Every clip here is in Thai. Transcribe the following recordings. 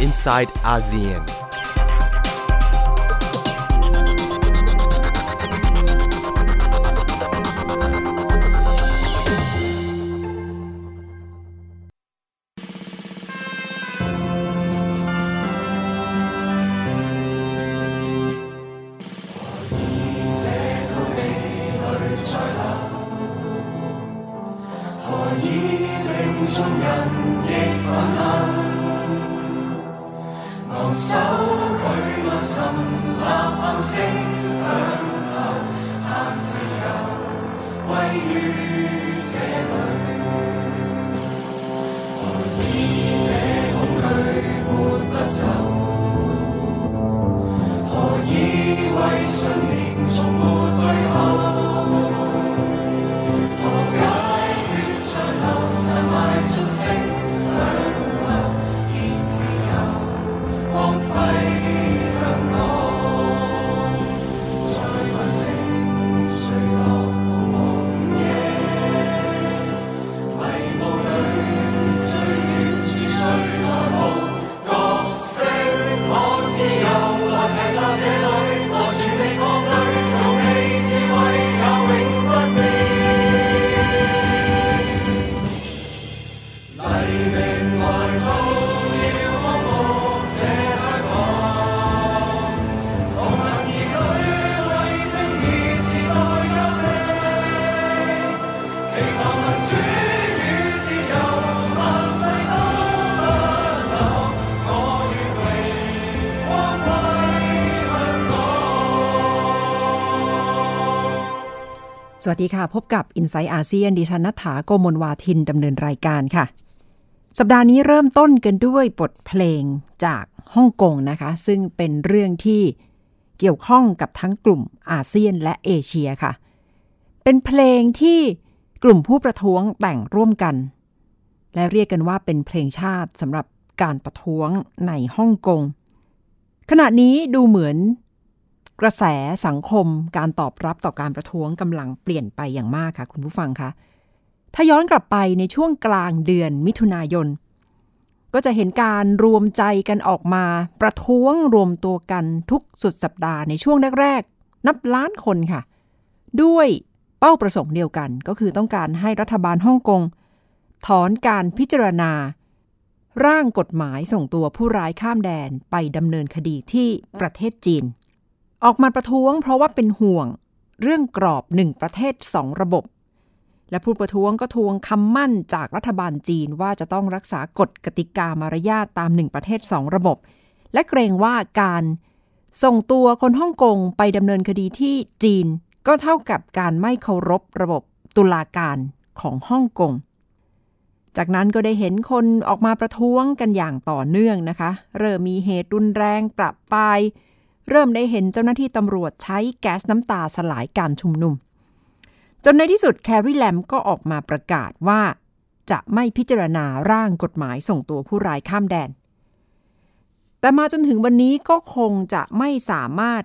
inside ASEAN. 走，何以为信？ สวัสดีค่ะ พบกับ i n s i ซต์อาเซียนดิฉันนัฐาโกมลวาทินดำเนินรายการค่ะ สัปดาห์นี้เริ่มต้นกันด้วยบทเพลงจากฮ่องกงนะคะ ซึ่งเป็นเรื่องที่เกี่ยวข้องกับทั้งกลุ่มอาเซียนและเอเชียค่ะ เป็นเพลงที่กลุ่มผู้ประท้วงแต่งร่วมกัน และเรียกกันว่าเป็นเพลงชาติสำหรับการประท้วงในฮ่องกงขณะนี้ดูเหมือน กระแสสังคมการตอบรับต่อการประท้วงกำลังเปลี่ยนไปอย่างมากค่ะ คุณผู้ฟังคะถ้าย้อนกลับไปในช่วงกลางเดือนมิถุนายน ก็จะเห็นการรวมใจกันออกมาประท้วงรวมตัวกันทุกสุดสัปดาห์ในช่วงแรกๆนับล้านคนค่ะ ด้วยเป้าประสงค์เดียวกันก็คือต้องการให้รัฐบาลฮ่องกงถอนการพิจารณา ร่างกฎหมายส่งตัวผู้ร้ายข้ามแดนไปดำเนินคดีที่ประเทศจีน ออกมาประท้วงเพราะว่าเป็นห่วงเรื่องกรอบหนึ่งประเทศสองระบบ และผู้ประท้วงก็ทวงคำมั่นจากรัฐบาลจีนว่าจะต้องรักษากฎกติกามารยาทตามหนึ่งประเทศสองระบบ และเกรงว่าการส่งตัวคนฮ่องกงไปดำเนินคดีที่จีน ก็เท่ากับการไม่เคารพระบบตุลาการของฮ่องกง จากนั้นก็ได้เห็นคนออกมาประท้วงกันอย่างต่อเนื่องนะคะ เริ่มมีเหตุรุนแรงปรับปาย เริ่มได้เห็นเจ้าหน้าที่ตำรวจใช้แก๊สน้ำตาสลายการชุมนุม จนในที่สุดแคร์รีแลมก็ออกมาประกาศว่า จะไม่พิจารณาร่างกฎหมายส่งตัวผู้ร้ายข้ามแดน แต่มาจนถึงวันนี้ก็คงจะไม่สามารถ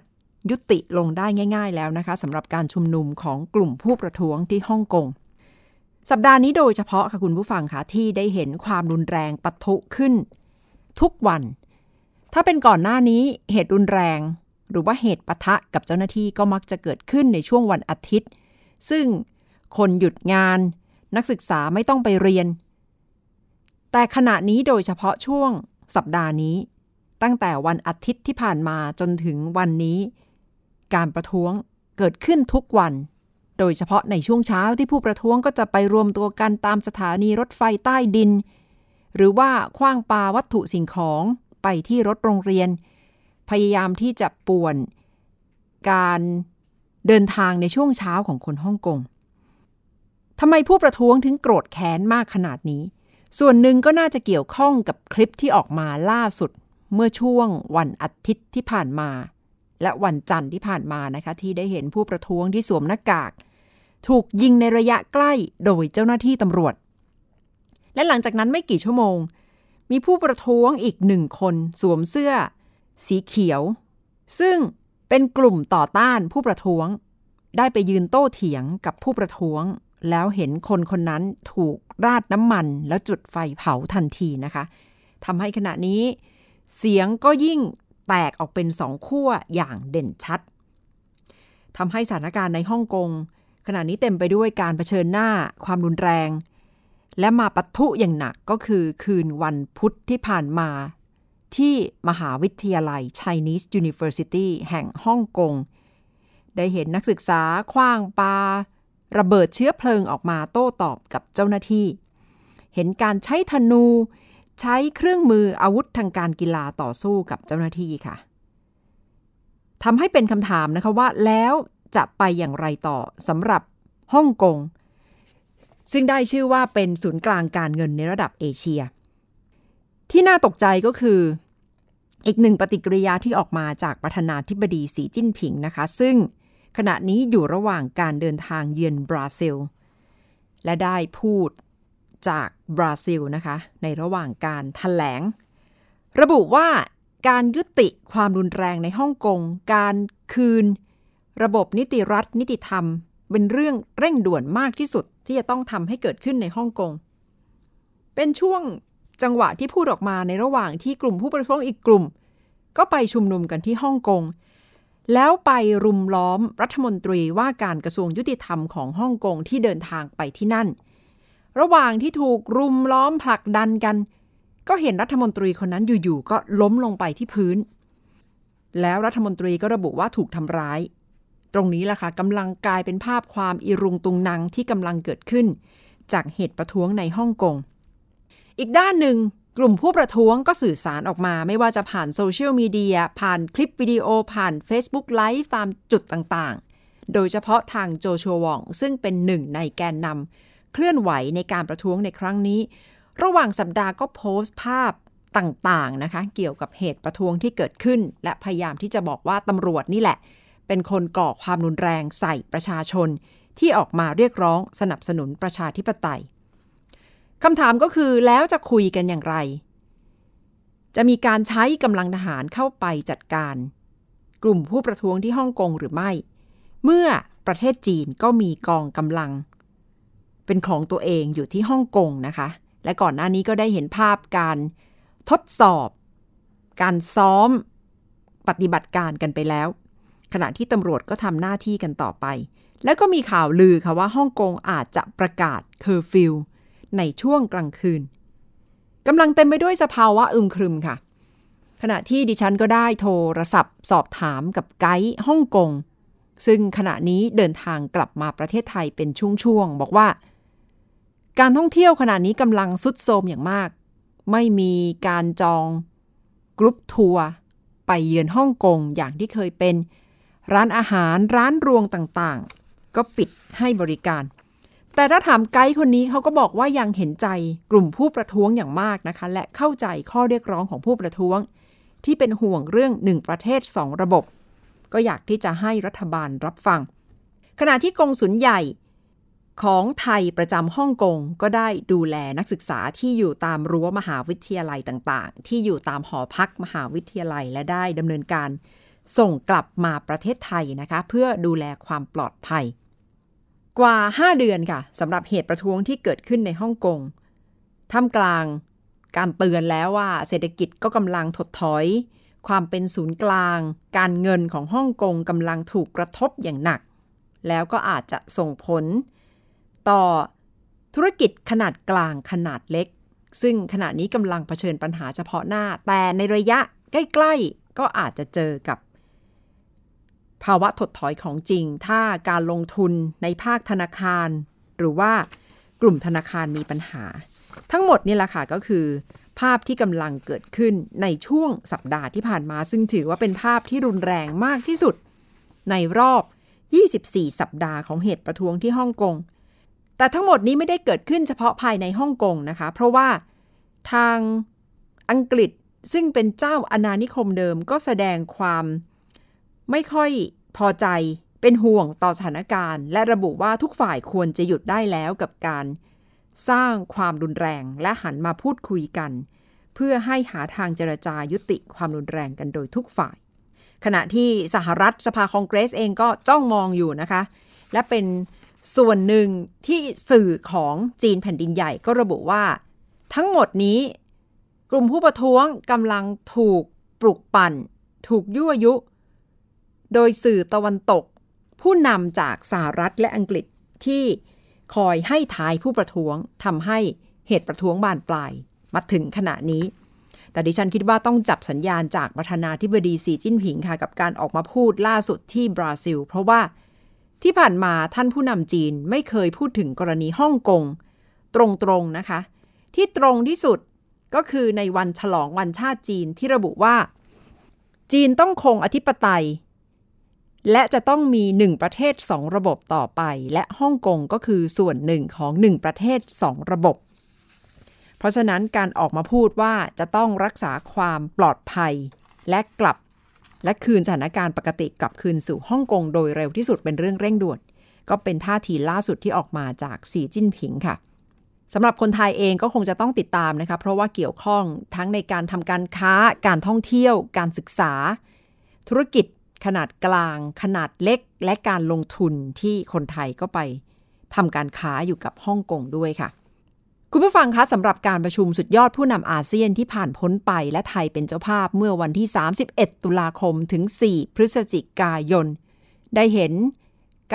ยุติลงได้ง่าย ๆ แล้วนะคะสำหรับการชุมนุมของกลุ่มผู้ประท้วงที่ฮ่องกงสัปดาห์นี้โดยเฉพาะค่ะคุณผู้ฟังคะที่ได้เห็นความรุนแรงปะทุขึ้น ทุกวัน ถ้าเป็นก่อนหน้านี้เหตุรุนแรง หรือว่าเหตุปะทะกับเจ้าหน้าที่ก็มักจะเกิดขึ้นในช่วงวันอาทิตย์ ซึ่งคนหยุดงาน นักศึกษาไม่ต้องไปเรียน แต่ขณะนี้โดยเฉพาะช่วงสัปดาห์นี้ ตั้งแต่วันอาทิตย์ที่ผ่านมาจนถึงวันนี้ การประท้วงเกิดขึ้นทุกวัน โดยเฉพาะในช่วงเช้าที่ผู้ประท้วงก็จะไปรวมตัวกันตามสถานีรถไฟใต้ดิน หรือว่าคว้างปาวัตถุสิ่งของ ไปที่รถโรงเรียน พยายามที่จะป่วนการเดินทางในช่วงเช้าของคนฮ่องกงทำไมผู้ประท้วงถึงโกรธแค้นมากขนาดนี้ ส่วนหนึ่งก็น่าจะเกี่ยวข้องกับคลิปที่ออกมาล่าสุดเมื่อช่วงวันอาทิตย์ที่ผ่านมา และวันจันทร์ที่ผ่านมานะคะ ที่ได้เห็นผู้ประท้วงที่สวมหน้ากาก ถูกยิงในระยะใกล้โดยเจ้าหน้าที่ตำรวจ และหลังจากนั้นไม่กี่ชั่วโมง มีผู้ประท้วงอีกหนึ่งคนสวมเสื้อ สีเขียว ซึ่งเป็นกลุ่มต่อต้านผู้ประท้วง ได้ไปยืนโต้เถียงกับผู้ประท้วง แล้วเห็นคนคนนั้นถูกราดน้ำมันแล้วจุดไฟเผาทันทีนะคะทำให้ขณะนี้ เสียงก็ยิ่งแตกออกเป็นสองขั้วอย่างเด่นชัดทำให้สถานการณ์ในฮ่องกงขณะนี้เต็มไปด้วยการเผชิญหน้าความรุนแรง และมาปะทุอย่างหนักก็คือคืนวันพุธที่ผ่านมา ที่มหาวิทยาลัย Chinese University แห่งฮ่องกง ได้เห็นนักศึกษาคว้างปา ระเบิดเชื้อเพลิงออกมาโต้ตอบกับเจ้าหน้าที่ เห็นการใช้ธนู ใช้เครื่องมืออาวุธทางการกีฬาต่อสู้กับเจ้าหน้าที่ค่ะทำให้เป็นคำถามนะคะว่าแล้วจะไปอย่างไรต่อสำหรับฮ่องกง ซึ่งได้ชื่อว่าเป็นศูนย์กลางการเงินในระดับเอเชีย ที่น่าตกใจก็คือ อีกหนึ่งปฏิกิริยาที่ออกมาจากประธานาธิบดีสีจิ้นผิงนะคะ ซึ่งขณะนี้อยู่ระหว่างการเดินทางเยือนบราซิล และได้พูดจากบราซิลนะคะ ในระหว่างการถแถลง ระบุว่าการยุติความรุนแรงในฮ่องกง การคืน ระบบนิติรัฐ นิติธรรม เป็นเรื่องเร่งด่วนมากที่สุดที่จะต้องทำให้เกิดขึ้นในฮ่องกง เป็นช่วงจังหวะที่พูดออกมาในระหว่างที่กลุ่มผู้ประท้วงอีกกลุ่ม ก็ไปชุมนุมกันที่ฮ่องกง แล้วไปรุมล้อมรัฐมนตรีว่าการกระทรวงยุติธรรมของฮ่องกงที่เดินทางไปที่นั่น ระหว่างที่ถูกรุมล้อมผลักดันกัน ก็เห็นรัฐมนตรีคนนั้นอยู่ๆก็ล้มลงไปที่พื้น แล้วรัฐมนตรีก็ระบุว่าถูกทำร้าย ตรงนี้แหละค่ะกำลังกลายเป็นภาพความอิรุงตุงนังที่กำลังเกิดขึ้น จากเหตุประท้วงในฮ่องกง อีกด้านหนึ่งกลุ่มผู้ประท้วงก็สื่อสารออกมา ไม่ว่าจะผ่านโซเชียลมีเดียผ่านคลิปวิดีโอ ผ่าน Facebook Live ตามจุดต่างๆ โดยเฉพาะทางโจชัววอง ซึ่งเป็นหนึ่งในแกนนำเคลื่อนไหวในการประท้วงในครั้งนี้ ระหว่างสัปดาห์ก็โพสต์ภาพต่างๆนะคะ เกี่ยวกับเหตุประท้วงที่เกิดขึ้น และพยายามที่จะบอกว่าตำรวจนี่แหละ เป็นคนก่อความรุนแรงใส่ประชาชน ที่ออกมาเรียกร้องสนับสนุนประชาธิปไตยคำถามก็คือแล้วจะคุยกันอย่างไร จะมีการใช้กำลังทหารเข้าไปจัดการ กลุ่มผู้ประท้วงที่ฮ่องกงหรือไม่ เมื่อประเทศจีนก็มีกองกำลัง เป็นของตัวเองอยู่ที่ฮ่องกงนะคะ และก่อนหน้านี้ก็ได้เห็นภาพการทดสอบ การซ้อม ปฏิบัติการกันไปแล้ว ขณะที่ตำรวจก็ทำหน้าที่กันต่อไป แล้วก็มีข่าวลือค่ะว่าฮ่องกงอาจจะประกาศเคอร์ฟิวในช่วงกลางคืนกำลังเต็มไปด้วยสภาวะอึมครึมค่ะ ขณะที่ดิฉันก็ได้โทรศัพท์ สอบถามกับไกด์ฮ่องกง ซึ่งขณะนี้เดินทางกลับมาประเทศไทยเป็นช่วงๆ บอกว่า การท่องเที่ยวขณะนี้กำลังสุดโทมอย่างมาก ไม่มีการจองกรุ๊ปทัวร์ไปเยือนฮ่องกงอย่างที่เคยเป็น ร้านอาหารร้านรวงต่างๆ ก็ปิดให้บริการ แต่ถ้าถามไกด์คนนี้เขาก็บอกว่ายังเห็นใจกลุ่มผู้ประท้วงอย่างมากนะคะ และเข้าใจข้อเรียกร้องของผู้ประท้วง ที่เป็นห่วงเรื่องหนึ่งประเทศสองระบบ ก็อยากที่จะให้รัฐบาลรับฟัง ขณะที่กองสุนใหญ่ของไทยประจำฮ่องกงก็ได้ดูแลนักศึกษาที่อยู่ตามรั้วมหาวิทยาลัยต่างๆ ที่อยู่ตามหอพักมหาวิทยาลัยและได้ดำเนินการ ส่งกลับมาประเทศไทยนะคะ เพื่อดูแลความปลอดภัย กว่า 5 เดือนค่ะสำหรับเหตุประท้วงที่เกิดขึ้นในฮ่องกงท่ามกลางการเตือนแล้วว่าเศรษฐกิจก็กำลังถดถอย ความเป็นศูนย์กลาง การเงินของฮ่องกงกำลังถูกกระทบอย่างหนัก แล้วก็อาจจะส่งผล ต่อธุรกิจขนาดกลางขนาดเล็ก ซึ่งขณะนี้กำลังเผชิญปัญหาเฉพาะหน้า แต่ในระยะใกล้ ๆ ก็อาจจะเจอกับ ภาวะถดถอยของจริง ถ้าการลงทุนในภาคธนาคาร หรือว่ากลุ่มธนาคารมีปัญหา ทั้งหมดนี่แหละค่ะก็คือ ภาพที่กำลังเกิดขึ้นในช่วงสัปดาห์ที่ผ่านมา ซึ่งถือว่าเป็นภาพที่รุนแรงมากที่สุด ในรอบ 24 สัปดาห์ของเหตุประท้วงที่ฮ่องกงแต่ทั้งหมดนี้ไม่ได้เกิดขึ้นเฉพาะภายในฮ่องกงนะคะ เพราะว่าทางอังกฤษซึ่งเป็นเจ้าอาณานิคมเดิมก็แสดงความไม่ค่อย พอใจเป็นห่วงต่อสถานการณ์ และระบุว่าทุกฝ่ายควรจะหยุดได้แล้วกับการ สร้างความรุนแรงและหันมาพูดคุยกัน เพื่อให้หาทางเจรจายุติความรุนแรงกันโดยทุกฝ่าย ขณะที่สหรัฐสภาคองเกรสเองก็จ้องมองอยู่นะคะ และเป็นส่วนหนึ่งที่สื่อของจีนแผ่นดินใหญ่ก็ระบุว่า ทั้งหมดนี้ กลุ่มผู้ประท้วงกำลังถูกปลุกปั่น ถูกยั่วยุ โดยสื่อตะวันตก ผู้นำจากสหรัฐและอังกฤษที่คอยให้ท้ายผู้ประท้วงทำให้เหตุประท้วงบานปลายมาถึงขณะนี้ แต่ดิฉันคิดว่าต้องจับสัญญาณจากประธานาธิบดีสีจิ้นผิงค่ะกับการออกมาพูดล่าสุดที่บราซิล เพราะว่าที่ผ่านมาท่านผู้นำจีนไม่เคยพูดถึงกรณีฮ่องกง ตรงๆนะคะ ที่ตรงที่สุดก็คือในวันฉลองวันชาติจีนที่ระบุว่า จีนต้องคงอธิปไตย และจะต้องมีหนึ่งประเทศสองระบบต่อไป และฮ่องกงก็คือส่วนหนึ่งของหนึ่งประเทศสองระบบ เพราะฉะนั้นการออกมาพูดว่าจะต้องรักษาความปลอดภัย และกลับ และคืนสถานการณ์ปกติกลับคืนสู่ฮ่องกงโดยเร็วที่สุดเป็นเรื่องเร่งด่วน ก็เป็นท่าทีล่าสุดที่ออกมาจากสีจิ้นผิงค่ะสำหรับคนไทยเองก็คงจะต้องติดตามนะคะ เพราะว่าเกี่ยวข้องทั้งในการทำการค้า การท่องเที่ยว การศึกษา ธุรกิจ ขนาดกลาง ขนาดเล็ก และการลงทุนที่คนไทยก็ไปทำการค้าอยู่กับฮ่องกงด้วยค่ะ คุณผู้ฟังคะสำหรับการประชุมสุดยอดผู้นำอาเซียนที่ผ่านพ้นไปและไทยเป็นเจ้าภาพเมื่อวันที่ 31 ตุลาคมถึง 4 พฤศจิกายน ได้เห็น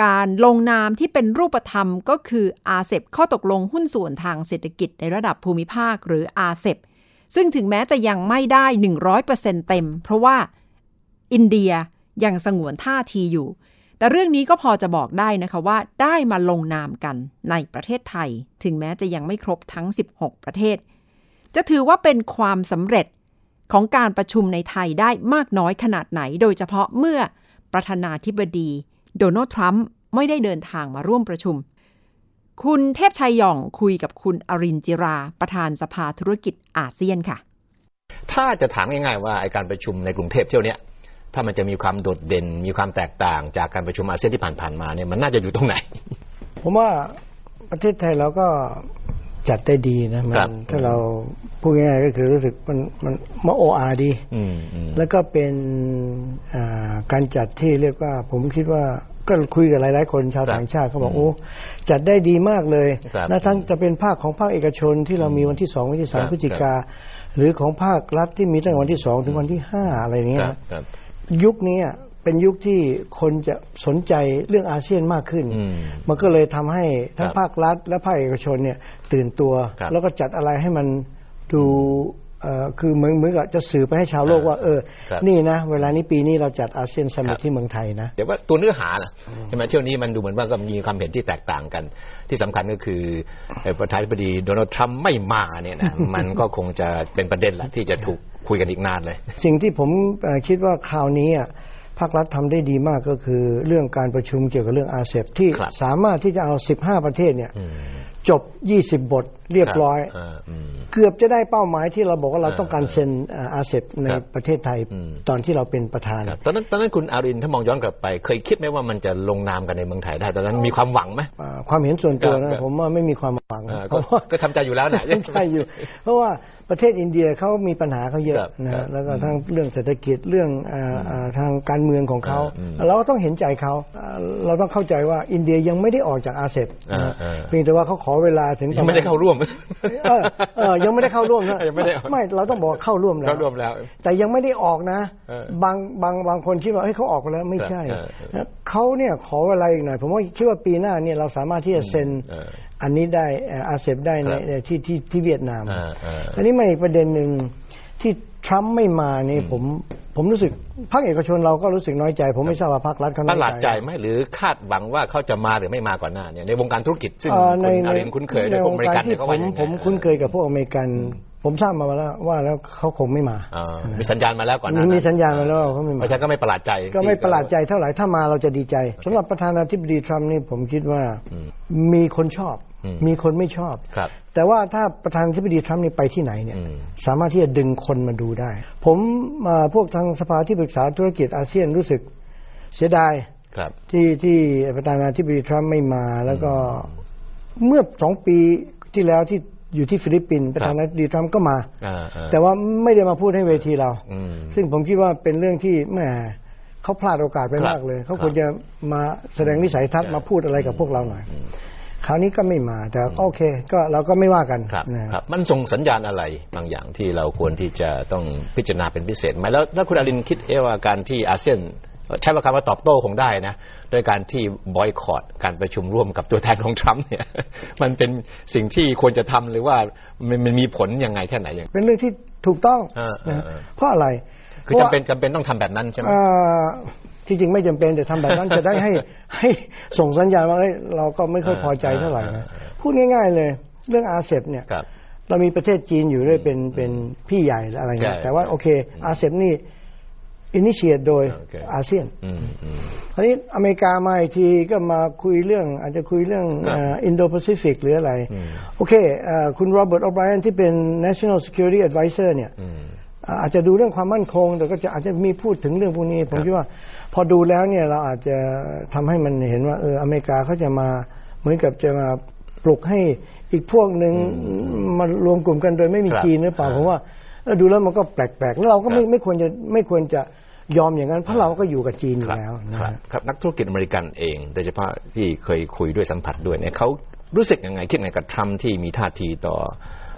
การลงนามที่เป็นรูปธรรมก็คืออาเซบข้อตกลงหุ้นส่วนทางเศรษฐกิจในระดับภูมิภาคหรืออาเซบซึ่งถึงแม้จะยังไม่ได้ 100%เต็ม เพราะว่าอินเดีย ยังสงวนท่าทีอยู่ แต่เรื่องนี้ก็พอจะบอกได้นะคะว่าได้มาลงนามกันในประเทศไทย ถึงแม้จะยังไม่ครบทั้ง 16 ประเทศ จะถือว่าเป็นความสำเร็จของการประชุมในไทยได้มากน้อยขนาดไหน โดยเฉพาะเมื่อประธานาธิบดี โดนัลด์ทรัมป์ไม่ได้เดินทางมาร่วมประชุม คุณเทพชัยหย่องคุยกับคุณอรินจิรา ประธานสภาธุรกิจอาเซียนค่ะ ถ้าจะถามง่ายๆว่าไอการประชุมในกรุงเทพเที่ยวนี้ ถ้ามันจะมีความโดดเด่น มีความแตกต่างจากการประชุมอาเซียนที่ผ่านๆมาเนี่ยมันน่าจะอยู่ตรงไหน ผมว่าประเทศไทยเราก็จัดได้ดีนะมันถ้าเราพูดง่ายๆก็คือรู้สึกมันมันมาโออาดีแล้วก็เป็นการจัดที่เรียกว่า ผมคิดว่าก็คุยกับหลายๆคนชาวต่างชาติเขาบอกโอ้จัดได้ดีมากเลยนะทั้งจะเป็นภาคของภาคเอกชนที่เรามีวันที่สองวันที่สามพฤศจิกาหรือของภาครัฐที่มีตั้งวันที่สองถึงวันที่ห้าอะไรเงี้ย ยุคนี้เป็นยุคที่คนจะสนใจเรื่องอาเซียนมากขึ้น มันก็เลยทำให้ทั้งภาครัฐ และภาคเอกชนเนี่ยตื่นตัว แล้วก็จัดอะไรให้มันดูคือเหมือนเหมือนกับจะสื่อไปให้ชาวโลกว่าเออ นี่นะ เวลานี้ปีนี้เราจัดอาเซียนสมิตที่เมืองไทยนะ เดี๋ยวว่าตัวเนื้อหาล่ะใช่ไหมเที่ยวนี้มันดูเหมือนว่าก็มีความเห็นที่แตกต่างกัน ที่สำคัญก็คือประธานาธิบดีโดนัลด์ทรัมป์ไม่มาเนี่ยนะมันก็คงจะเป็นประเด็นแหละที่จะถูก คุยกันอีกนานเลย สิ่งที่ผมคิดว่าคราวนี้ภาครัฐทำได้ดีมากก็คือ เรื่องการประชุมเกี่ยวกับเรื่องอาเซียนที่สามารถที่จะเอา 15 ประเทศเนี่ยจบ 20 บทเรียบร้อย เกือบจะได้เป้าหมายที่เราบอกว่าเราต้องการเซ็นอาเซียนในประเทศไทยตอนที่เราเป็นประธาน ตอนนั้นตอนนั้นคุณอารินถ้ามองย้อนกลับไป เคยคิดไหมว่ามันจะลงนามกันในเมืองไทยได้ ตอนนั้นมีความหวังไหมความเห็นส่วนตัวนะผมว่าไม่มีความหวังก็ทำใจอยู่แล้วนะทำใจอยู่ เพราะว่า ประเทศอินเดียเขามีปัญหาเขาเยอะนะแล้วก็ทั้งเรื่องเศรษฐกิจเรื่องทางการเมืองของเขา เราก็ต้องเห็นใจเขา เราต้องเข้าใจว่าอินเดียยังไม่ได้ออกจากอาเซียนเพียงแต่ว่าเขาขอเวลาถึงยังไม่ได้เข้าร่วมยังไม่ได้เข้าร่วมนะไม่เราต้องบอกเข้าร่วมแล้วเข้าร่วมแล้ว แต่ยังไม่ได้ออกนะ บางบางบางคนคิดว่าเฮ้ยเขาออกไปแล้วไม่ใช่เขาเนี่ยขอเวลาอีกหน่อยผมว่าคิดว่าปีหน้าเนี่ยเราสามารถที่จะเซ็น อันนี้ได้อาเซบได้ในที่ที่ที่เวียดนามอันนี้มาอีกประเด็นหนึ่งที่ทรัมป์ไม่มานี่ผมผมรู้สึกพรรคเอกชนเราก็รู้สึกน้อยใจ ผมไม่ทราบว่าพรรครัฐเขาน้อยใจประหลาดใจไหมหรือคาดหวังว่าเขาจะมาหรือไม่มาก่อนหน้าเนี่ยในวงการธุรกิจซึ่งคุณอารินคุ้นเคยในพวกอเมริกันเนี่ยเขาว่าผมคุ้นเคยกับพวกอเมริกัน ผมทราบมาแล้วว่าแล้วเขาคงไม่มามีสัญญาณมาแล้วก่อนมีสัญญาณมาแล้วเขาไม่มาเพราะฉะนั้นก็ไม่ประหลาดใจก็ไม่ประหลาดใจเท่าไหร่ถ้ามาเราจะดีใจสำหรับประธานาธิบดีทรัมป์นี่ผมคิดว่ามีคนชอบ มีคนไม่ชอบแต่ว่าถ้าประธานาธิบดีทรัมป์นี่ไปที่ไหนเนี่ย สามารถที่จะดึงคนมาดูได้ ผมพวกทางสภาที่ปรึกษาธุรกิจอาเซียนรู้สึกเสียดายที่ที่ประธานาธิบดีทรัมป์ไม่มา แล้วก็เมื่อสองปีที่แล้วที่อยู่ที่ฟิลิปปินส์ประธานาธิบดีทรัมป์ก็มา แต่ว่าไม่ได้มาพูดให้เวทีเรา ซึ่งผมคิดว่าเป็นเรื่องที่แม่เขาพลาดโอกาสไปมากเลย เขาควรจะมาแสดงวิสัยทัศน์มาพูดอะไรกับพวกเราหน่อย คราวนี้ก็ไม่มาแต่โอเค ก็เราก็ไม่ว่ากันครับนะครับ มันส่งสัญญาณอะไรบางอย่างที่เราควรที่จะต้องพิจารณาเป็นพิเศษไหมแล้วถ้าคุณอรินทร์คิดเอะว่าการที่อาเซียนใช้คำว่าตอบโต้คงได้นะโดยการที่บอยคอรดการประชุมร่วมกับตัวแทนของทรัมป์เนี่ยมันเป็นสิ่งที่ควรจะทำหรือว่ามันมันมีผลยังไงแค่ไหนอย่างเป็นเรื่องที่ถูกต้องอ่านะอ่าเพราะอะไรคือจำเป็นจำเป็นต้องทำแบบนั้นใช่ไหมเอ่อ ที่จริงไม่จำเป็นแต่ทำแบบนั้นจะได้ให้ให้ส่งสัญญาณว่าเฮ้ยเราก็ไม่ค่อยพอใจเท่าไหร่นะพูดง่าย ๆ เลย เรื่อง RCEP เนี่ยครับเรามีประเทศจีนอยู่ด้วยเป็นเป็นพี่ใหญ่อะไรเงี้ยใช่แต่ว่าโอเค RCEP นี่ initiate โดยโอเคอาเซียนอืมอืมคราวนี้อเมริกามาอีกทีก็มาคุยเรื่อง อาจจะคุยเรื่องครับอินโดแปซิฟิกหรืออะไรอืมโอเคเอ่อคุณโรเบิร์ตโอไบรอันที่เป็น national security advisor เนี่ยอืมอ่าอาจจะดูเรื่องความมั่นคง แต่ก็จะอาจจะมีพูดถึงเรื่องพวกนี้ ผมคิดว่า พอดูแล้วเนี่ยเราอาจจะทำให้มันเห็นว่าเอออเมริกาเขาจะมาเหมือนกับจะมาปลุกให้อีกพวกหนึ่งมารวมกลุ่มกันโดยไม่มีครับจีนหรือเปล่าอ่าผมว่าเออดูแล้วมันก็แปลกๆ แล้วเราก็ไม่ครับไม่ควรจะไม่ควรจะยอมอย่างนั้นเพราะเราก็อยู่กับจีนอยู่ครับแล้วนะครับครับนักธุรกิจอเมริกันเองโดยเฉพาะที่เคยคุยด้วยสัมผัสด้วยเนี่ยเขารู้สึกยังไงคิดยังไงกับทรัมป์ที่มีท่าทีต่อ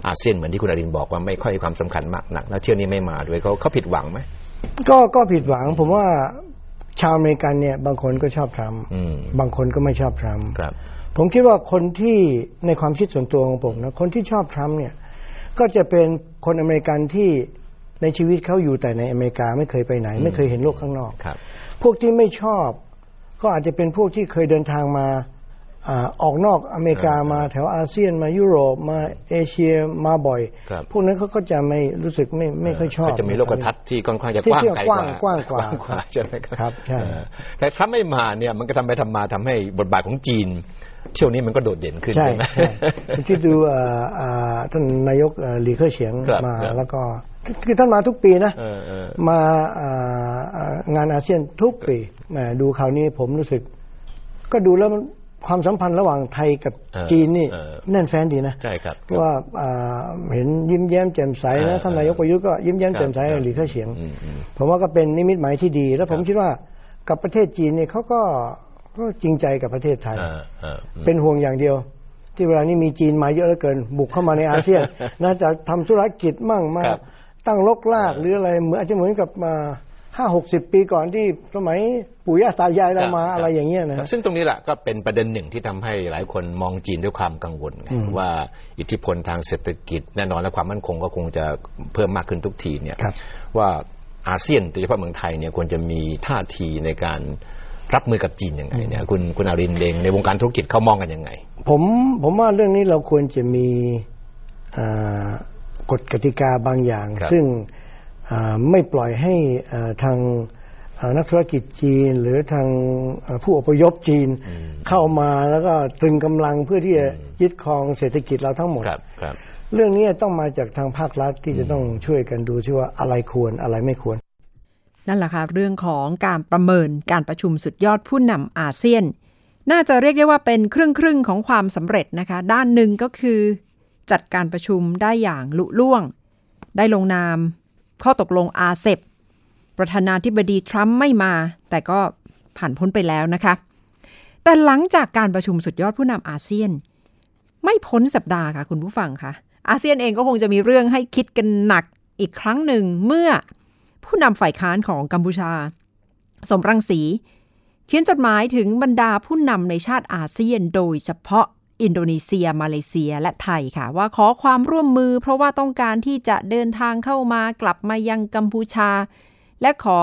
อาเซียนเหมือนที่คุณอรินทร์บอกว่าไม่ค่อยให้ความสำคัญมากนัก แล้วเที่ยวนี้ไม่มาด้วยเขาเขาผิดหวังไหมก็ก็ผิดหวังผมว่า ชาวอเมริกันเนี่ยบางคนก็ชอบทรัมป์อืมบางคนก็ไม่ชอบทรัมป์ครับผมคิดว่าคนที่ในความคิดส่วนตัวของผมนะคนที่ชอบทรัมป์เนี่ยก็จะเป็นคนอเมริกันที่ในชีวิตเขาอยู่แต่ในอเมริกาไม่เคยไปไหน ไม่เคยเห็นโลกข้างนอกครับพวกที่ไม่ชอบก็อาจจะเป็นพวกที่เคยเดินทางมา อาออกนอกอเมริกามาแถวอาเซียนมายุโรปมาเอเชียมาบ่อยครับพวกนั้นเขาก็จะไม่รู้สึกไม่ไม่ค่อยชอบก็จะมีโลกทัศน์ที่ค่อนข้างจะที่กว้างที่ไกลกว้างกว้างกว่ากว่าใช่ไหมครับครับใช่เออแต่ถ้าไม่มาเนี่ยมันก็ทำไปทำมาทำให้บทบาทของจีนเที่ยวนี้มันก็โดดเด่นขึ้นใช่ใช่ไหมใช่ผมคิดดูเอ่ออ่าท่านนายกเอ่อหลีเค่อเฉียงครับมาครับแล้วก็คือท่านมาทุกปีนะเออเออมาอ่าอ่างานอาเซียนทุกปีแหมดูคราวนี้ผมรู้สึก ก็ดูแล้วมัน ความสัมพันธ์ระหว่างไทยกับเออจีนนี่เออแน่นแฟ้นดีนะใช่ครับว่าอ่าเห็นยิ้มแย้มแจ่มใสเอนะอท่านนายกประยุทธ์ก็ยิ้มแย้มแจ่มใสครับกับหลีเค่อเฉียงอืมอืมผมว่าก็เป็นนิมิตหมายที่ดี แล้วผมครับคิดว่ากับประเทศจีนเนี่ยเขาก็ก็จริงใจกับประเทศไทยเออเอออืมเป็นห่วงอย่างเดียว ที่เวลานี้มีจีนมาเยอะเหลือเกิน บุกเข้ามาในอาเซียนนะจะทำธุรกิจมั่งมาครับตั้งลกลากหรืออะไรเหมือนอาจจะเหมือนกับมาห้าหกสิบปีก่อนที่สมัย ปู่ย่าตายายเรามาครับอะไรอย่างเงี้ยนะครับซึ่งตรงนี้แหละก็เป็นประเด็นหนึ่งที่ทำให้หลายคนมองจีนด้วยความกังวลไงอืมว่าอิทธิพลทางเศรษฐกิจแน่นอนและความมั่นคงก็คงจะเพิ่มมากขึ้นทุกทีเนี่ยครับว่าอาเซียนโดยเฉพาะเมืองไทยเนี่ยควรจะมีท่าทีในการรับมือกับจีนยังไงเนี่ยคุณคุณอารินทร์เองในวงการธุรกิจเขามองกันยังไง ผมผมว่าเรื่องนี้เราควรจะมีอ่ากฎกติกาบางอย่างครับซึ่งอ่าไม่ปล่อยให้อ่าทางอ่า นักธุรกิจจีนหรือทางอ่าผู้อพยพจีนเข้ามาแล้วก็ตรึงกำลังเพื่อที่จะยึดครองเศรษฐกิจเราทั้งหมดครับครับเรื่องนี้ต้องมาจากทางภาครัฐที่จะต้องช่วยกันดูที่ว่าอะไรควรอะไรไม่ควร นั่นแหละค่ะเรื่องของการประเมินการประชุมสุดยอดผู้นำอาเซียน น่าจะเรียกได้ว่าเป็นครึ่งครึ่งๆของความสำเร็จนะคะ ด้านหนึ่งก็คือ จัดการประชุมได้อย่างลุล่วง ได้ลงนาม ข้อตกลงอาเซบ ประธานาธิบดีทรัมป์ไม่มา แต่ก็ผ่านพ้นไปแล้วนะคะ แต่หลังจากการประชุมสุดยอดผู้นำอาเซียน ไม่พ้นสัปดาห์ค่ะคุณผู้ฟังค่ะ อาเซียนเองก็คงจะมีเรื่องให้คิดกันหนักอีกครั้งหนึ่งเมื่อผู้นำฝ่ายค้านของกัมพูชา สมรังสี เขียนจดหมายถึงบรรดาผู้นำในชาติอาเซียน โดยเฉพาะอินโดนีเซีย มาเลเซียและไทยค่ะ ว่าขอความร่วมมือเพราะว่าต้องการที่จะเดินทางเข้ามากลับมายังกัมพูชา และขอ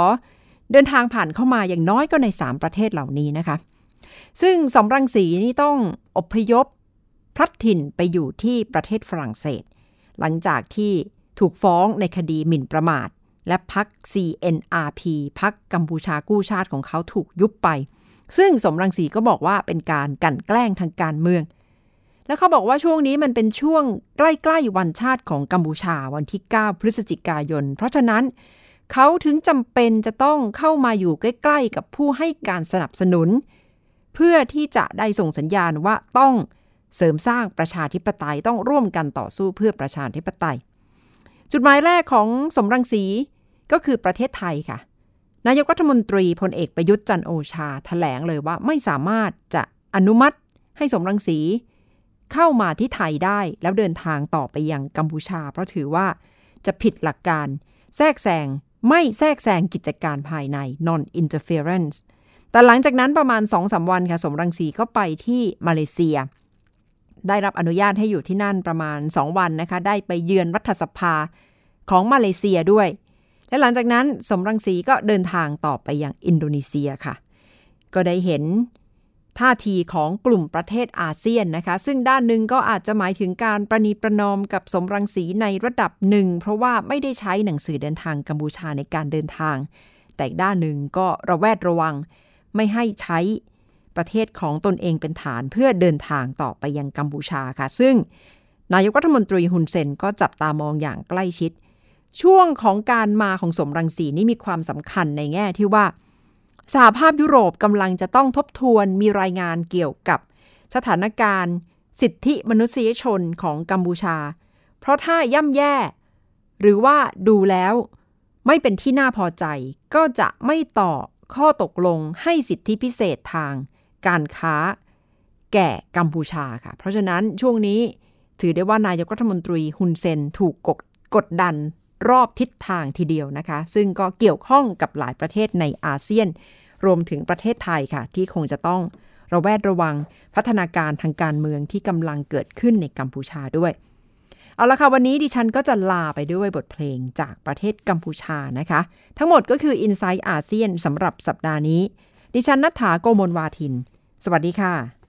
เดินทางผ่านเข้ามาอย่างน้อยก็ใน 3 ประเทศเหล่านี้นะคะ ซึ่งสมรังสีนี่ต้องอพยพพลัดถิ่นไปอยู่ที่ประเทศฝรั่งเศส หลังจากที่ถูกฟ้องในคดีหมิ่นประมาท และพัก CNRP พักกัมพูชากู้ชาติของเขาถูกยุบไป ซึ่งสมรังสีก็บอกว่าเป็นการกันแกล้งทางการเมือง แล้วเขาบอกว่าช่วงนี้มันเป็นช่วงใกล้ๆวันชาติของกัมพูชาวันที่ 9 พฤศจิกายน เพราะฉะนั้น เขาถึงจำเป็นจะต้องเข้ามาอยู่ใกล้ ๆ กับผู้ให้การสนับสนุน เพื่อที่จะได้ส่งสัญญาณว่าต้องเสริมสร้างประชาธิปไตยต้องร่วมกันต่อสู้เพื่อประชาธิปไตย จุดหมายแรกของสมรังสีก็คือประเทศไทยค่ะ นายกรัฐมนตรีพลเอกประยุทธ์จันโอชาถแถลงเลยว่าไม่สามารถจะอนุมัติให้สมรังสีเข้ามาที่ไทยได้แล้วเดินทางต่อไปยังกัมพูชา เพราะถือว่าจะผิดหลักการแทรกแซง ไม่แทรกแซงกิจการภายใน non interference แต่หลังจากนั้นประมาณ 2-3 วันค่ะ สมรังสีก็ไปที่มาเลเซีย ได้รับอนุญาตให้อยู่ที่นั่นประมาณ 2 วันนะคะ ได้ไปเยือนรัฐสภาของมาเลเซียด้วย และหลังจากนั้นสมรังสีก็เดินทางต่อไปอยังอินโดนีเซียค่ะ ก็ได้เห็น ท่าทีของกลุ่มประเทศอาเซียนนะคะ ซึ่งด้านหนึ่งก็อาจจะหมายถึงการประนีประนอมกับสมรังสีในระดับหนึ่ง เพราะว่าไม่ได้ใช้หนังสือเดินทางกัมพูชาในการเดินทาง แต่ด้านหนึ่งก็ระแวดระวัง ไม่ให้ใช้ประเทศของตนเองเป็นฐานเพื่อเดินทางต่อไปยังกัมพูชาค่ะ ซึ่งนายกรัฐมนตรีฮุนเซนก็จับตามองอย่างใกล้ชิด ช่วงของการมาของสมรังสีนี่มีความสำคัญในแง่ที่ว่า สหภาพยุโรปกำลังจะต้องทบทวนมีรายงานเกี่ยวกับสถานการณ์ สิทธิมนุษยชนของกัมพูชา เพราะถ้าย่ำแย่ หรือว่าดูแล้วไม่เป็นที่น่าพอใจ ก็จะไม่ต่อข้อตกลงให้สิทธิพิเศษทางการค้า แก่กัมพูชาค่ะ เพราะฉะนั้นช่วงนี้ถือได้ว่านายกรัฐมนตรีฮุนเซนถูกกดกดดัน รอบทิศทางทีเดียวนะคะ ซึ่งก็เกี่ยวข้องกับหลายประเทศในอาเซียน รวมถึงประเทศไทยค่ะ ที่คงจะต้องระแวดระวังพัฒนาการทางการเมืองที่กำลังเกิดขึ้นในกัมพูชาด้วย เอาละค่ะ วันนี้ดิฉันก็จะลาไปด้วยบทเพลงจากประเทศกัมพูชานะคะ ทั้งหมดก็คือ i n s i ซต์อาเซียนสำหรับสัปดาห์นี้ ดิฉันนัฐาโกโมลวาทิน สวัสดีค่ะ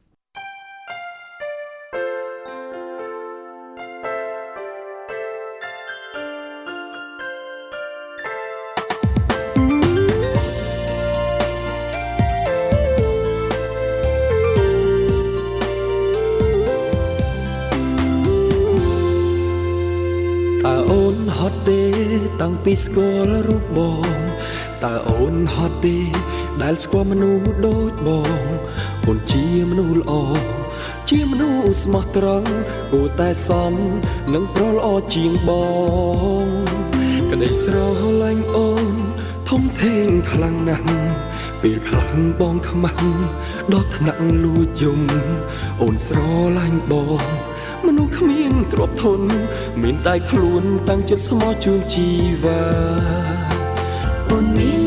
ពីស្គាល់រូបបងតើអូនហត់ទេដែលស្គាល់មនុស្សដូចបងអូនជាមនុស្សល្អជាមនុស្សស្មោះត្រង់គួរតែសមនឹងប្រល្អជាងបងក្តីស្រឡាញ់អូនធំធេងខ្លាំងណាស់ពេលខ្លាំងបងខ្មាស់ដល់ថ្នាក់លួចយំអូនស្រឡាញ់បង មនុស្សគ្មានទ្រព្យធន មានតែខ្លួនតាំងចិត្តស្មោះជូនជីវ៉ាអូនមាន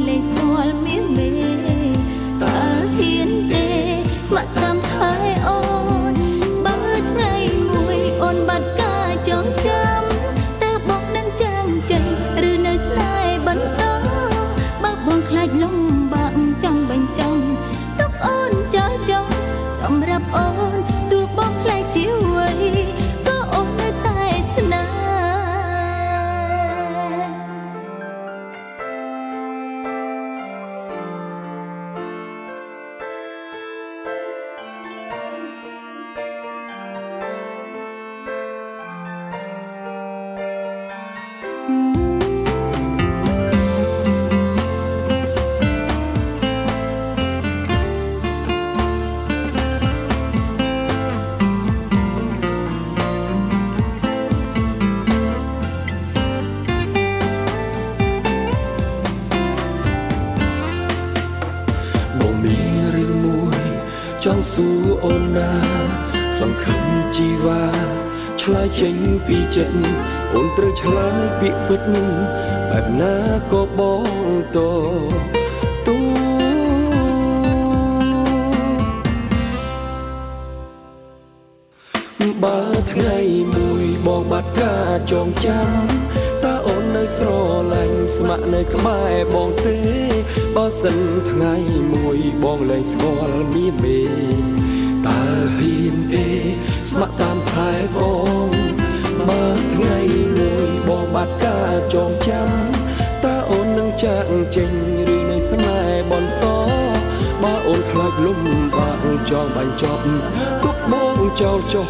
les ង់សួរអូនណា សង្ឃឹមជីវ៉ាឆ្លើយចេញពីចិត្តអូនត្រូវឆ្លើយពាក្យពិតបែបណាក៏បងតទូបើថ្ងៃមួយបងបាត់ការចងចាំតើអូននៅ ស្រឡាញ់ស្ម័គ្រនៅក្បែរបងទេបើសិនថ្ងៃមួយបងលែងស្គាល់មីមេតើហ៊ានទេស្ម័គ្រតាមថែបងបើថ្ងៃមួយបងបាត់ការចងចាំតើអូននឹងចាក់ចេញឬនៅស្នេហ៍បន្តបើអូនខ្លាចលំបាកចង់បាញ់ចប់ទុកបងចោលចុះ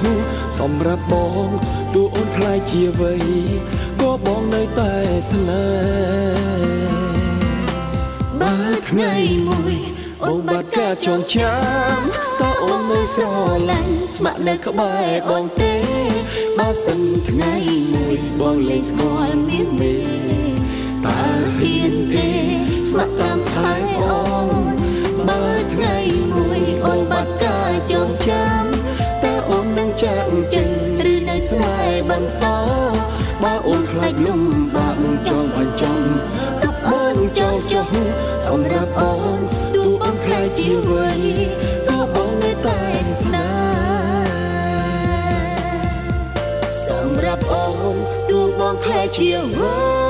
សម្រាប់បងទោះអូនខ្លាយជាអ្វី ក៏បងនៅតែស្នេហ៍បើថ្ងៃមួយអូនបាត់ការចងចាំតើអូននៅស្រឡាញ់ស្ម័គ្រនៅក្បែរបងទេបើសិនថ្ងៃមួយបងលេងស្គាល់មានមេតើហ៊ានទេស្ម័គ្រតាមថែអូនបើថ្ងៃមួយអូនបាត់ការចងចាំតើអូននឹងចាក់ចេញឬនៅស្នេហ៍បន្ត បើអូនខ្លាចលំបាកចងបញ្ចំទុកបងចោលចុះសម្រាប់អូនទោះអូនខ្លាចជាអ្វីក៏បងនៅតែស្នេហ៍សម្រាប់អូនទោះបងខ្លាចជាអ្វីក៏